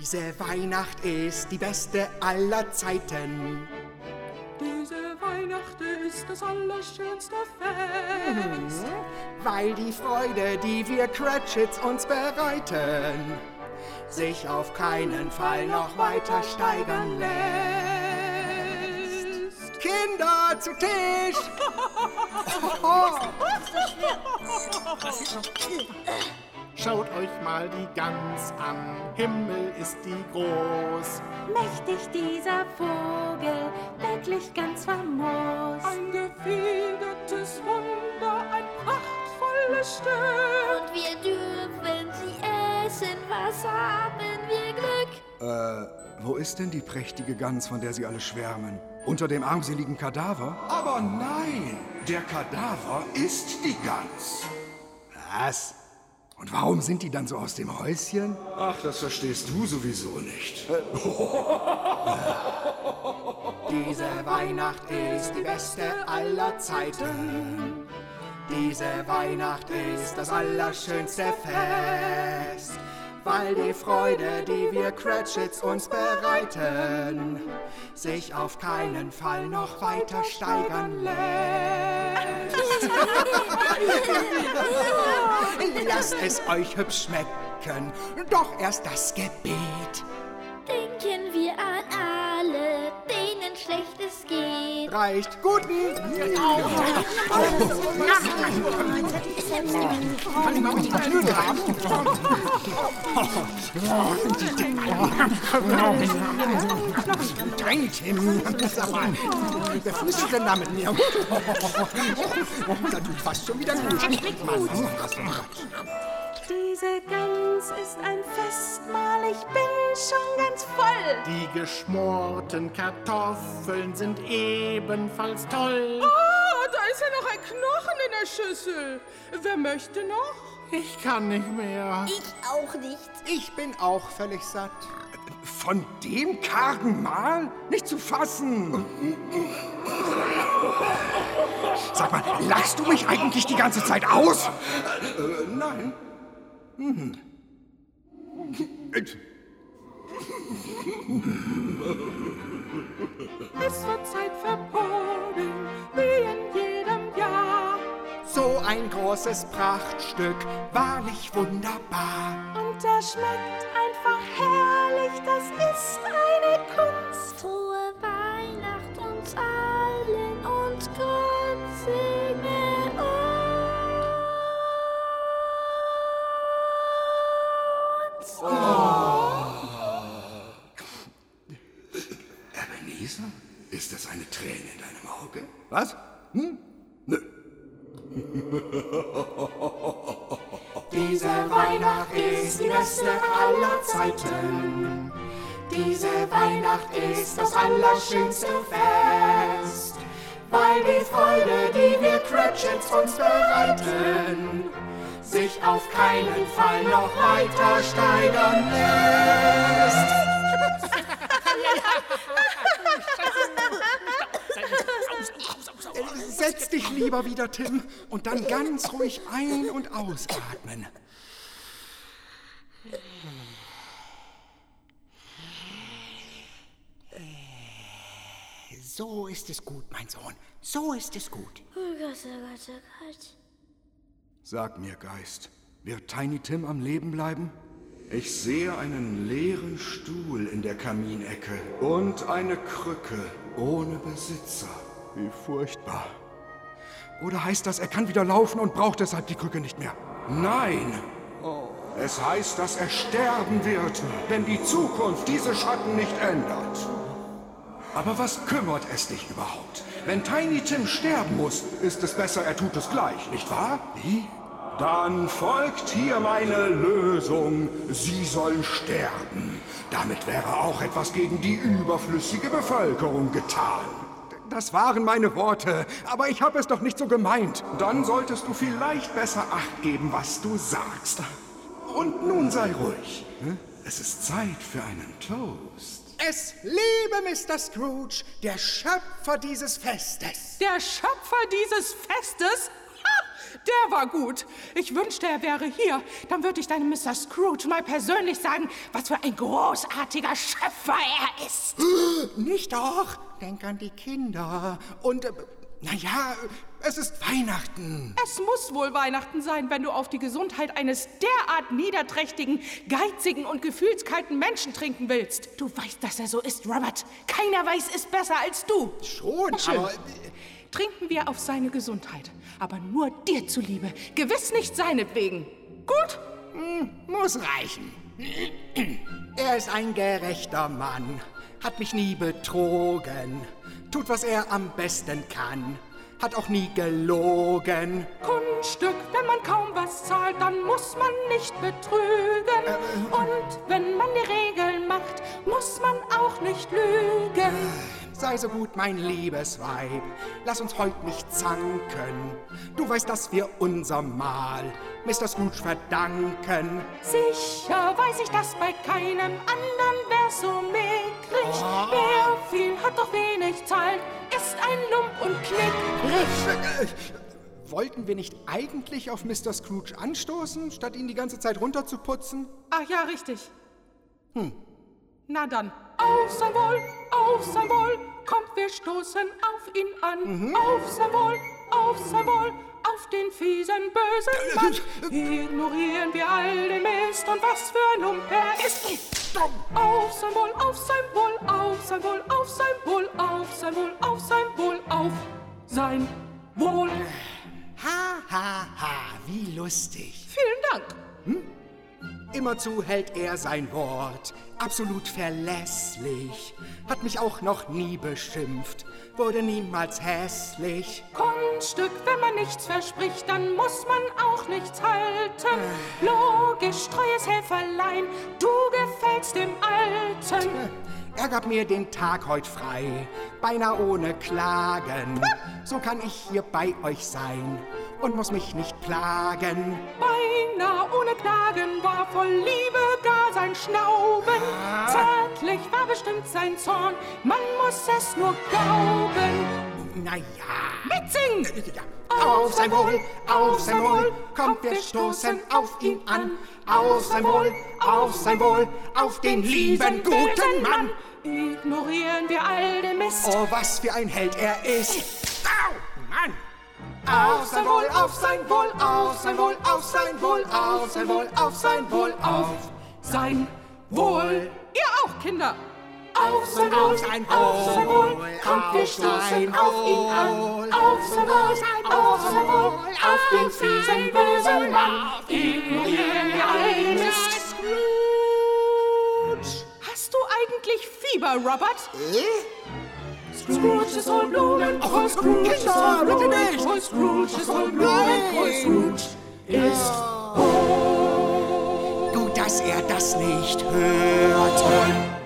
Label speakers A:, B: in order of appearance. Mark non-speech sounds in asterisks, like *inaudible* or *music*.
A: Diese Weihnacht ist die beste aller Zeiten.
B: Diese Weihnacht ist das allerschönste Fest.
A: Weil die Freude, die wir Cratchits uns bereiten, sich auf keinen Fall noch weiter steigern lässt. Kinder zu Tisch! *laughs*
C: Schaut euch mal die Gans an, Himmel ist die groß.
D: Mächtig dieser Vogel, wirklich ganz famos.
B: Ein gefedertes Wunder, ein prachtvolles Stück.
E: Und wir dürfen sie essen, was haben wir Glück?
F: Äh, wo ist denn die prächtige Gans, von der Sie alle schwärmen? Unter dem armseligen Kadaver?
G: Aber nein, der Kadaver ist die Gans.
F: Was? Und warum sind die dann so aus dem Häuschen?
G: Ach, das verstehst du sowieso nicht. *laughs*
A: Diese Weihnacht ist die beste aller Zeiten. Diese Weihnacht ist das allerschönste Fest. Weil die Freude, die wir Cratchits uns bereiten, sich auf keinen Fall noch weiter steigern lässt. Lasst es euch hübsch schmecken, doch erst das Gebet.
E: Denken wir an alle, denen Schlechtes geht.
A: Reicht guten.
C: Kann ich mal richtig Knödel haben?
A: Tiny Tim, sag mal, wer frühstückt denn da mit mir? Da tut fast schon wieder gut.
D: Diese Gans ist ein Festmahl, ich bin schon ganz voll.
C: Die geschmorten Kartoffeln sind ebenfalls toll.
B: Oh, da ist ja noch ein Knochen in der Schüssel. Wer möchte noch?
C: Ich kann nicht mehr.
E: Ich auch nicht.
A: Ich bin auch völlig satt.
F: Von dem kargen Mahl? Nicht zu fassen! Sag mal, lachst du mich eigentlich die ganze Zeit aus?
G: Äh, nein.
B: Es wird Zeit für Pudding,
A: ein großes Prachtstück, wahrlich wunderbar.
D: Und er schmeckt einfach herrlich, das ist eine Kunst.
E: Frohe Weihnacht uns allen und Gott segne uns.
G: Ebenezer, ist das eine Träne in deinem Auge?
F: Was? Hm? *laughs*
A: Diese Weihnacht ist die beste aller Zeiten. Diese Weihnacht ist das allerschönste Fest. Weil die Freude, die wir Cratchits uns bereiten, sich auf keinen Fall noch weiter steigern lässt. *laughs* Setz dich lieber wieder, Tim, und dann ganz ruhig ein- und ausatmen. So ist es gut, mein Sohn. So ist es gut.
E: Oh Gott, oh Gott, oh Gott.
F: Sag mir, Geist, wird Tiny Tim am Leben bleiben?
G: Ich sehe einen leeren Stuhl in der Kaminecke und eine Krücke ohne Besitzer.
F: Wie furchtbar. Oder heißt das, er kann wieder laufen und braucht deshalb die Krücke nicht mehr?
G: Nein! Es heißt, dass er sterben wird, wenn die Zukunft diese Schatten nicht ändert. Aber was kümmert es dich überhaupt? Wenn Tiny Tim sterben muss, ist es besser, er tut es gleich, nicht wahr?
F: Wie?
G: Dann folgt hier meine Lösung. Sie sollen sterben. Damit wäre auch etwas gegen die überflüssige Bevölkerung getan.
F: Das waren meine Worte, aber ich habe es doch nicht so gemeint.
G: Dann solltest du vielleicht besser Acht geben, was du sagst. Und nun sei ruhig. Es ist Zeit für einen Toast.
A: Es lebe Mr. Scrooge, der Schöpfer dieses Festes.
B: Der Schöpfer dieses Festes? Der war gut. Ich wünschte, er wäre hier. Dann würde ich deinem Mr. Scrooge mal persönlich sagen, was für ein großartiger Schöpfer er ist. *gasps*
A: Nicht doch. Denk an die Kinder. Und, äh, naja, es ist Weihnachten.
B: Es muss wohl Weihnachten sein, wenn du auf die Gesundheit eines derart niederträchtigen, geizigen und gefühlskalten Menschen trinken willst. Du weißt, dass er so ist, Robert. Keiner weiß es besser als du.
A: Schon, aber...
B: Trinken wir auf seine Gesundheit. Aber nur dir zuliebe. Gewiss nicht seinetwegen. Gut?
A: Muss reichen. Er ist ein gerechter Mann, hat mich nie betrogen, tut, was er am besten kann, hat auch nie gelogen.
B: Kunststück, wenn man kaum was zahlt, dann muss man nicht betrügen. Und wenn man die Regeln macht, muss man auch nicht lügen.
A: Sei so gut, mein liebes Weib, lass uns heut nicht zanken. Du weißt, dass wir unser Mahl Mr. Scrooge verdanken.
B: Sicher weiß ich das bei keinem anderen wär so mickrig. Wer viel hat doch wenig zahlt, ist ein Lump und knickrig.
A: Wollten wir nicht eigentlich auf Mr. Scrooge anstoßen, statt ihn die ganze Zeit runterzuputzen?
B: Ach ja, richtig. Hm. Na dann, auf sein Wohl, auf sein Wohl, kommt, wir stoßen auf ihn an. Auf sein Wohl, auf sein Wohl, auf den fiesen, bösen Mann. Ignorieren wir all den Mist und was für ein Lump er ist. Auf sein Wohl, auf sein Wohl, auf sein Wohl, auf sein Wohl, auf sein Wohl, auf sein Wohl, auf sein Wohl.
A: Ha, ha, ha, wie lustig.
B: Vielen Dank.
A: Immerzu hält er sein Wort, absolut verlässlich. Hat mich auch noch nie beschimpft, wurde niemals hässlich.
B: Kunststück, wenn man nichts verspricht, dann muss man auch nichts halten. Logisch, treues Helferlein, du gefällst dem Alten.
A: Er gab mir den Tag heut frei, beinahe ohne Klagen. So kann ich hier bei euch sein und muss mich nicht plagen.
B: Beinahe ohne Klagen war voll Liebe gar sein Schnauben. Zärtlich war bestimmt sein Zorn, man muss es nur glauben.
A: Na ja.
B: Mitsingen!
A: Ja. Auf sein Wohl, auf sein Wohl, kommt, wir stoßen auf ihn an. Auf sein Wohl, auf sein Wohl, auf den lieben guten Mann.
B: Ignorieren wir all den Mist.
A: Oh, was für ein Held er ist. Auf sein Wohl, auf sein Wohl, auf sein Wohl, auf sein Wohl, auf sein Wohl, auf sein Wohl, auf
B: sein Wohl. Ihr auch, Kinder.
A: Auf sein Wohl,
B: auf sein Wohl, kommt, wir stoßen auf ihn an. Auf sein Wohl, auf sein Wohl, auf den fiesen, bösen Mann. Ignorieren wir all den Mist. Hast du eigentlich Fieber, Robert? Scrooge ist voll Blumen, oh Scrooge ist voll
A: bitte nicht.
B: oh Scrooge ist voll Blumen, oh. Scrooge ist
A: Gut, dass er das nicht hörte.